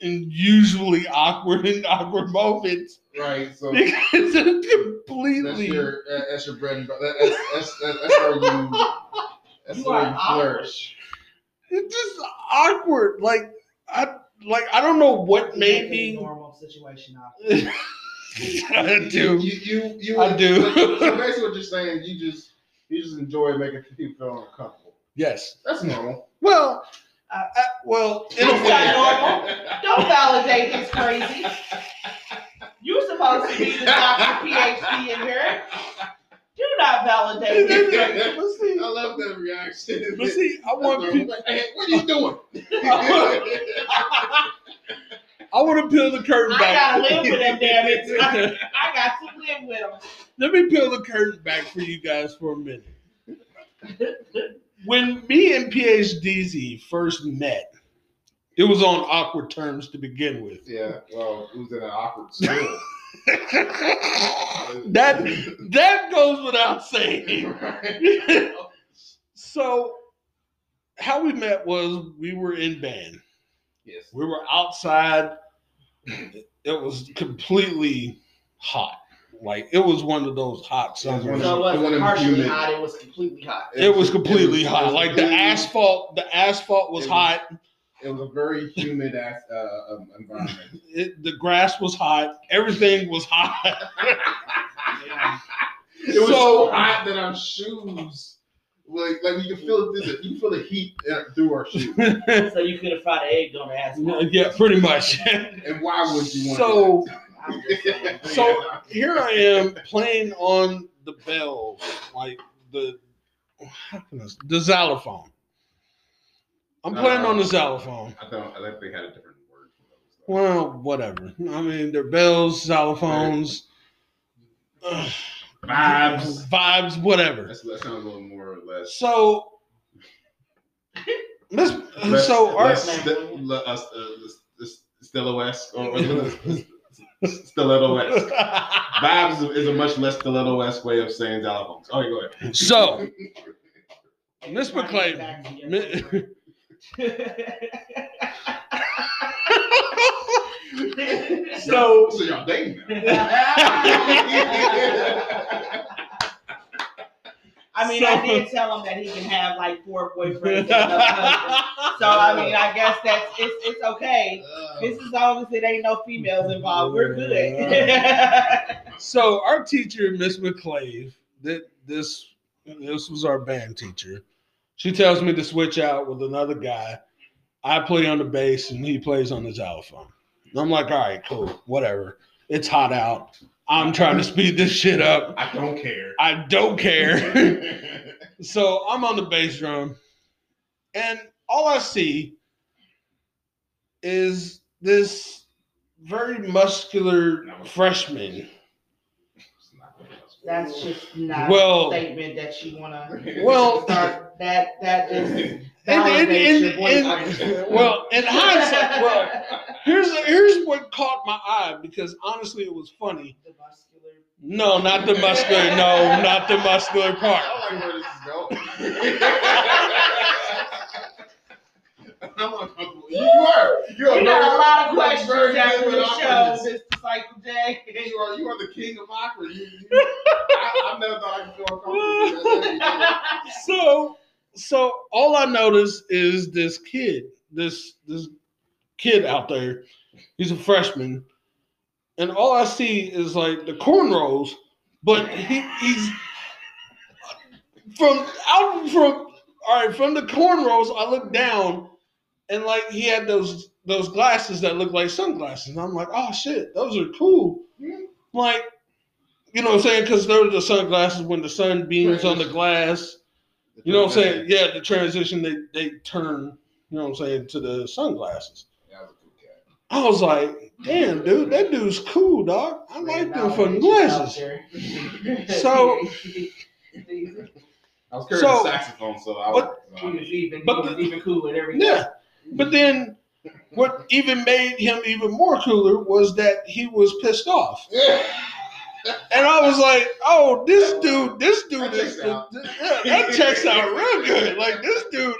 S1: in usually awkward and awkward moments
S3: right. So
S1: because it's
S3: that's
S1: completely.
S3: your uh, that's your bread and butter. That, that's, that's, that's where you that's
S2: You
S3: where
S2: are
S3: you
S2: awkward.
S3: flourish.
S1: It's just awkward. Like I like I don't know what made me.
S2: normal situation.
S1: I do.
S3: You you you.
S1: I do.
S3: So basically, what you're saying, you just you just enjoy making people feel uncomfortable.
S1: Yes.
S3: That's normal.
S1: Well,
S2: Uh,
S1: I, well, in
S2: That's
S1: a
S2: not normal. Don't validate this crazy. You're supposed to be the doctor PhD in here. Do not validate this crazy.
S1: But see,
S3: I love that reaction.
S1: but see, I want
S3: That's
S1: people.
S3: normal. Hey, what are you doing?
S1: I want to peel the curtain
S2: I
S1: back.
S2: gotta live with them, damn it. I, I got to live with them.
S1: Let me peel the curtain back for you guys for a minute. When me and PhDZ first met, it was on awkward terms to begin with.
S3: yeah, well, it was in an awkward school.
S1: that that goes without saying. So, how we met was we were in band.
S3: Yes.
S1: We were outside. It was completely hot. Like it was one of those hot summers.
S3: one of-
S2: So it
S3: It
S2: wasn't
S3: wasn't
S2: partially
S3: humid.
S2: hot, it was completely hot.
S1: It was completely
S3: it was-
S1: hot.
S3: was
S1: Like the asphalt, the asphalt was
S3: was-
S1: hot.
S3: It was a very humid ass, uh, um, environment.
S1: It, the grass was hot. Everything was hot.
S3: It was so,
S1: So-
S3: hot that our shoes, like, like you can feel it. You can feel the heat uh, through our shoes.
S2: So you could have fried an egg on the asphalt.
S1: yeah, pretty much.
S3: And why would you want
S1: so
S2: I'm just saying.
S1: So here I am playing on the bells, like the how can I, s- the xylophone. I'm playing on the xylophone.
S3: I don't. I think they had a different word for those.
S1: Well, whatever. I mean, they're bells, xylophones, ugh,
S3: Vibes.
S1: vibes, whatever.
S3: That's, that sounds a little more or less.
S1: So, Miss,
S3: less-
S1: so our,
S3: less st- uh, uh, s- stiletto-esque or, or stiletto-esque. Vibes is a, is a much less stiletto-esque way of saying xylophones. Oh, go ahead.
S1: so Miss
S2: Might
S1: McClain,
S2: back to you.
S1: Mi- So
S3: So y'all dating now.
S2: I mean,
S1: So-
S2: I did tell him that he can have like four boyfriends. and. So I mean, I guess that's it's it's okay.
S4: Uh,
S2: This is long as it ain't no females involved. We're good.
S1: so our teacher, Miss McClave, that this this was our band teacher. She tells me to switch out with another guy. I play on the bass and he plays on the xylophone. And I'm like, all right, cool, whatever. It's hot out. I'm trying to speed this shit up.
S3: I don't care.
S1: I don't care. so I'm on the bass drum, and all I see is this very muscular freshman.
S2: That's just not
S1: Well-
S2: a statement that you wanna
S1: Well,
S2: start. That that just
S1: and,
S2: validates your
S1: and, and- well, in hindsight, well, here's here's what caught my eye because honestly, it was funny.
S2: the muscular.
S1: No, not the muscular. No, not the muscular part.
S3: I like where this is going. I'm uncomfortable. You are. You are
S2: We got a lot of questions after the show,
S3: awkwardness.
S2: Mr. Psycho J.
S3: You are. You are the king of awkward. You, you, I, I never thought I could feel uncomfortable.
S1: So so all I notice is this kid, this this kid out there. He's a freshman, and all I see is like the cornrows, but he, he's from out from all right from the cornrows. I look down, and like he had those those glasses that look like sunglasses, and I'm like, oh shit, those are cool. Mm-hmm. Like, you know what I'm saying? Because those are the sunglasses when the sun beams on the glass. You know what I'm saying? Yeah, the transition they they turn, you know what I'm saying, to the sunglasses.
S3: That was cool cat.
S1: I was like, damn, dude, that dude's cool, dog. I like them fucking glasses. So-
S3: I was carrying
S1: So-
S3: a saxophone, so I
S1: but-
S3: was.
S2: Uh, he was even,
S1: But
S2: he was
S1: the-
S2: even cooler every
S1: Yeah. But then what even made him even more cooler was that he was pissed off.
S3: yeah.
S1: And I was like, oh, this dude, this dude
S3: That
S1: is
S3: checks out.
S1: yeah, that checks out real good. Like this dude.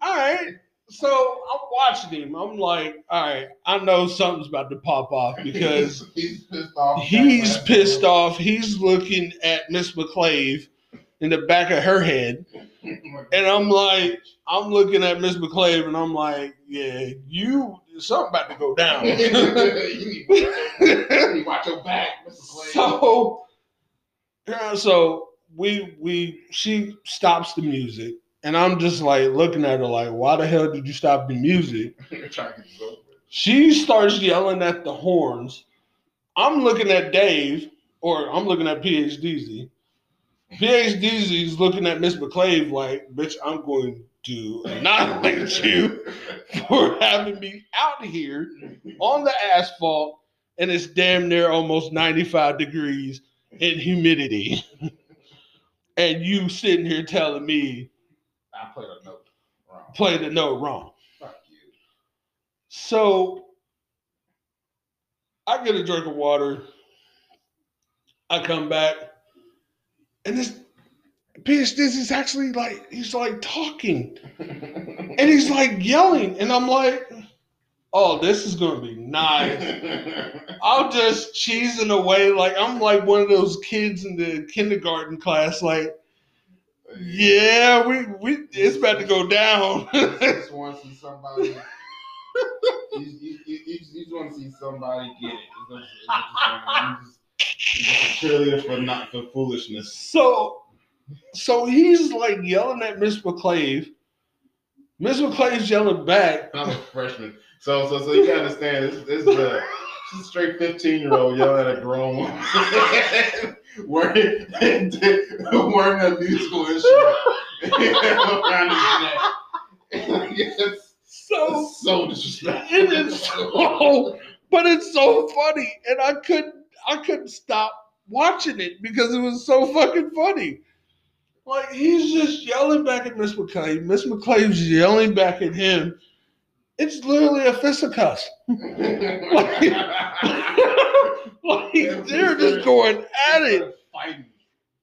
S1: All right. So I'm watching him. I'm like, all right, I know something's about to pop off because
S3: he's pissed off.
S1: he's pissed off. He's looking at Miss McClave in the back of her head. And I'm like, I'm looking at Miss McClave and I'm like, yeah, you something about to go down.
S3: you, need, to watch your back, Mr.
S1: So yeah, so we we she stops the music and I'm just like looking at her like, why the hell did you stop the music?
S3: You're trying to get this over with.
S1: She starts yelling at the horns. I'm looking at Dave, or I'm looking at PhDZ. PhDZ is looking at Miss McClave like, bitch, I'm going to annihilate you for having me out here on the asphalt and it's damn near almost 95 degrees in humidity. and you sitting here telling me
S3: I played a note wrong.
S1: play the note wrong.
S3: Fuck you.
S1: So I get a drink of water. I come back, and this this is actually like he's like talking, and he's like yelling, and I'm like, oh, this is gonna be nice. I'm just cheesing away like I'm like one of those kids in the kindergarten class, like, yeah, we we it's about to go down.
S3: You just want to see somebody. you, you, you, you just, you just want to see somebody get it. It's just- it's just- you just- you just a cheerleader for not for foolishness.
S1: So, so he's like yelling at Miss McClave. Miss McClave's yelling back.
S3: I'm a freshman, so so so you gotta understand this. This is a, this is a straight 15 year old yelling at a grown woman wearing wearing a musical instrument around his neck. It's,
S1: So
S3: it's so disrespectful.
S1: it is so, but it's so funny, and I couldn't, I couldn't stop watching it because it was so fucking funny. Like he's just yelling back at Miss McClave. Miss McClave's yelling back at him. It's literally a fisticuffs. like they're just going at it.
S3: Fighting.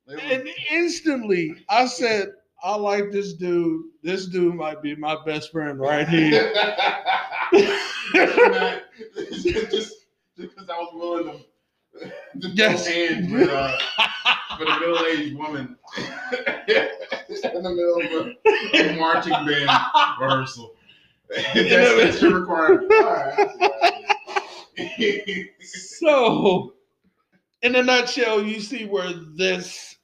S3: They were-
S1: And instantly, I said, I like this dude. This dude might be my best friend right here.
S3: Just because I was willing to, to
S1: Yes.
S3: throw hands with, uh, with a middle-aged woman in the middle of a, a marching band rehearsal. that's, that's your requirement. All right.
S1: So, in a nutshell, you see where this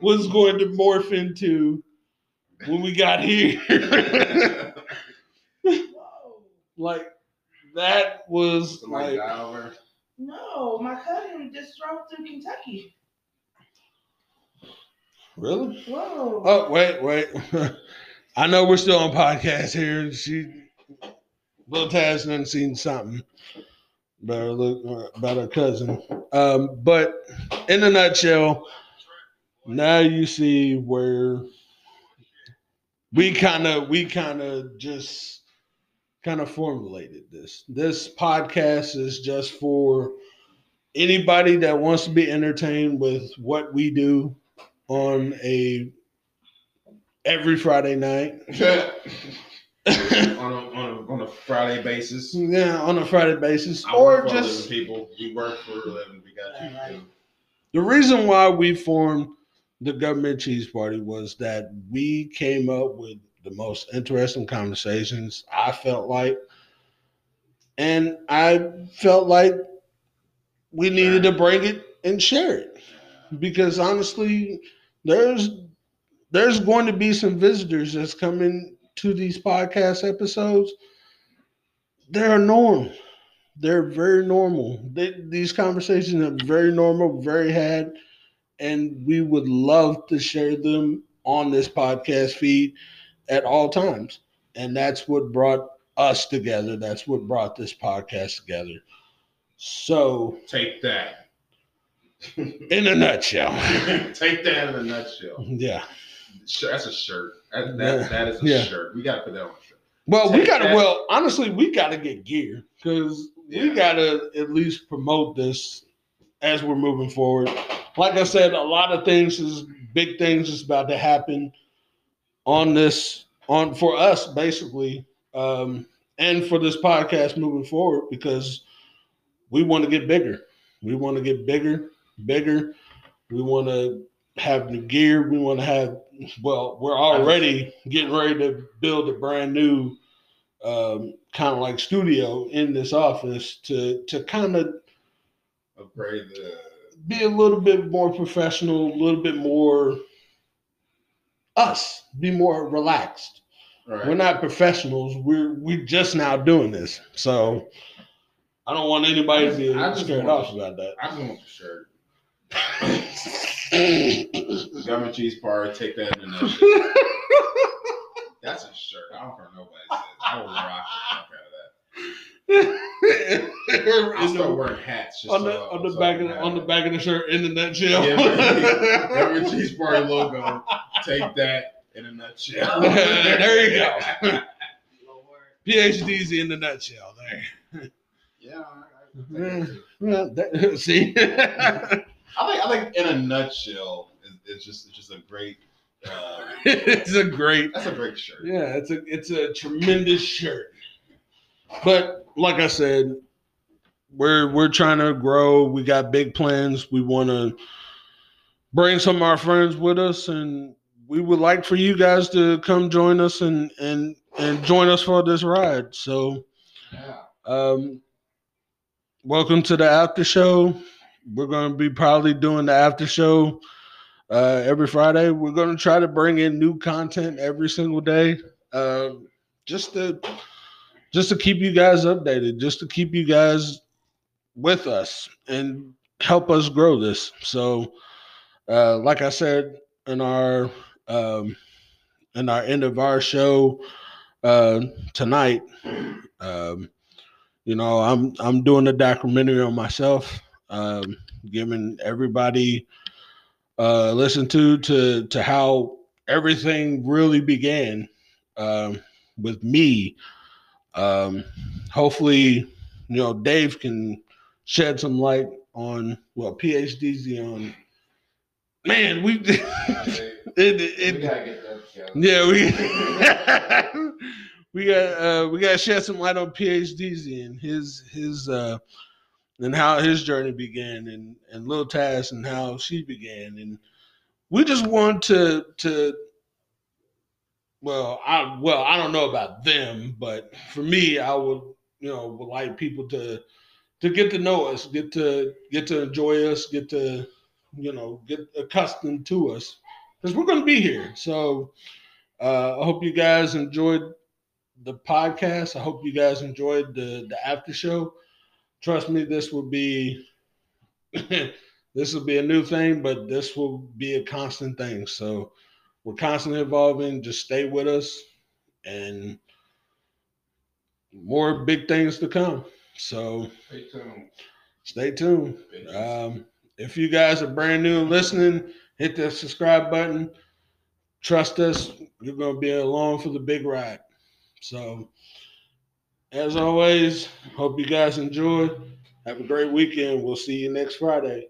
S1: was going to morph into when we got here. Like that was
S3: Somebody
S1: like
S3: died over.
S2: No, my cousin just drove through Kentucky.
S1: really.
S2: Whoa.
S1: Oh wait, wait. I know we're still on podcast here. She, Lil Taz, done seen something about her, look- about her cousin. Um, but in a nutshell, now you see where we kind of we kind of just kind of formulated this. This podcast is just for anybody that wants to be entertained with what we do on a every Friday night.
S3: on, a, on, a, on a Friday basis.
S1: yeah, on a Friday basis,
S3: I
S1: or
S3: work for a
S1: just
S3: people. We work for a living. We got you.
S2: Right.
S1: the reason why we formed the government cheese party was that we came up with the most interesting conversations i felt like. And i felt like we needed to bring it and share it. Because honestly there's there's going to be some visitors that's coming to these podcast episodes. They're normal. They're very normal. They, these conversations are very normal, very had, and we would love to share them on this podcast feed at all times. And that's what brought us together. That's what brought this podcast together. So,
S3: Take that.
S1: in a nutshell,
S3: Take that in a nutshell.
S1: yeah.
S3: Sure, That's a shirt. That, that, that is a
S1: Yeah.
S3: shirt. We got to put that on a shirt.
S1: Well, we gotta.
S3: that.
S1: Well, honestly, we gotta get gear because we gotta at least promote this as we're moving forward. Like I said, a lot of things is big things is about to happen on this on for us basically, um, and for this podcast moving forward because we want to get bigger. We want to get bigger, bigger. We want to have the gear. We want to have. Well, we're already getting ready to build a brand new um, kind of like studio in this office to to kind of
S3: Upgrade the.
S1: be a little bit more professional, a little bit more us, be more relaxed.
S3: Right.
S1: We're not professionals. We're we're just now doing this, so I don't want anybody to be scared off about that.
S3: I just want the shirt. Government cheese party. Take that in a nutshell. That's a shirt. I don't care nobody says. I will rock the fuck out of that. I'll start wearing hats. Just
S1: on the
S3: so-
S1: on the
S3: so
S1: back of the, on the back of the shirt in the nutshell.
S3: Yeah, Government cheese party logo. Take that in a nutshell.
S1: There you go. PhD's in the nutshell. There.
S3: Yeah. I- I-
S1: that, see.
S3: I think I think in a nutshell, it- it's just it's just a great. Uh,
S1: it's a great
S3: that's a great shirt.
S1: Yeah, it's a it's a tremendous shirt. But like I said, we're we're trying to grow. We got big plans. We want to bring some of our friends with us, and we would like for you guys to come join us and and and join us for this ride. So, um, welcome to the after show. We're going to be probably doing the after show uh, every Friday. We're going to try to bring in new content every single day, um, just to just to keep you guys updated, just to keep you guys with us and help us grow this. So, uh, like I said in our um, in our end of our show uh, tonight, um, you know, I'm I'm doing a documentary on myself, um, giving everybody uh, listen to to to how everything really began um, with me. Um, hopefully, you know, Dave can shed some light on well, PhD's on. Man, we it,
S3: We gotta get that together.
S1: yeah, we we got uh, we got to shed some light on PhDs and his his uh, and how his journey began, and and Lil Taz and how she began, and we just want to to well, I well I don't know about them, but for me, I would you know would like people to to get to know us, get to get to enjoy us, get to you know get accustomed to us because we're going to be here. So uh, I hope you guys enjoyed the podcast. I hope you guys enjoyed the the after show. Trust me, this will be this will be a new thing, but this will be a constant thing. So we're constantly evolving. Just stay with us, and more big things to come. So
S3: Stay tuned.
S1: stay tuned. Um, if you guys are brand new and listening, hit that subscribe button. Trust us, you're going to be along for the big ride. So, as always, hope you guys enjoy. Have a great weekend. We'll see you next Friday.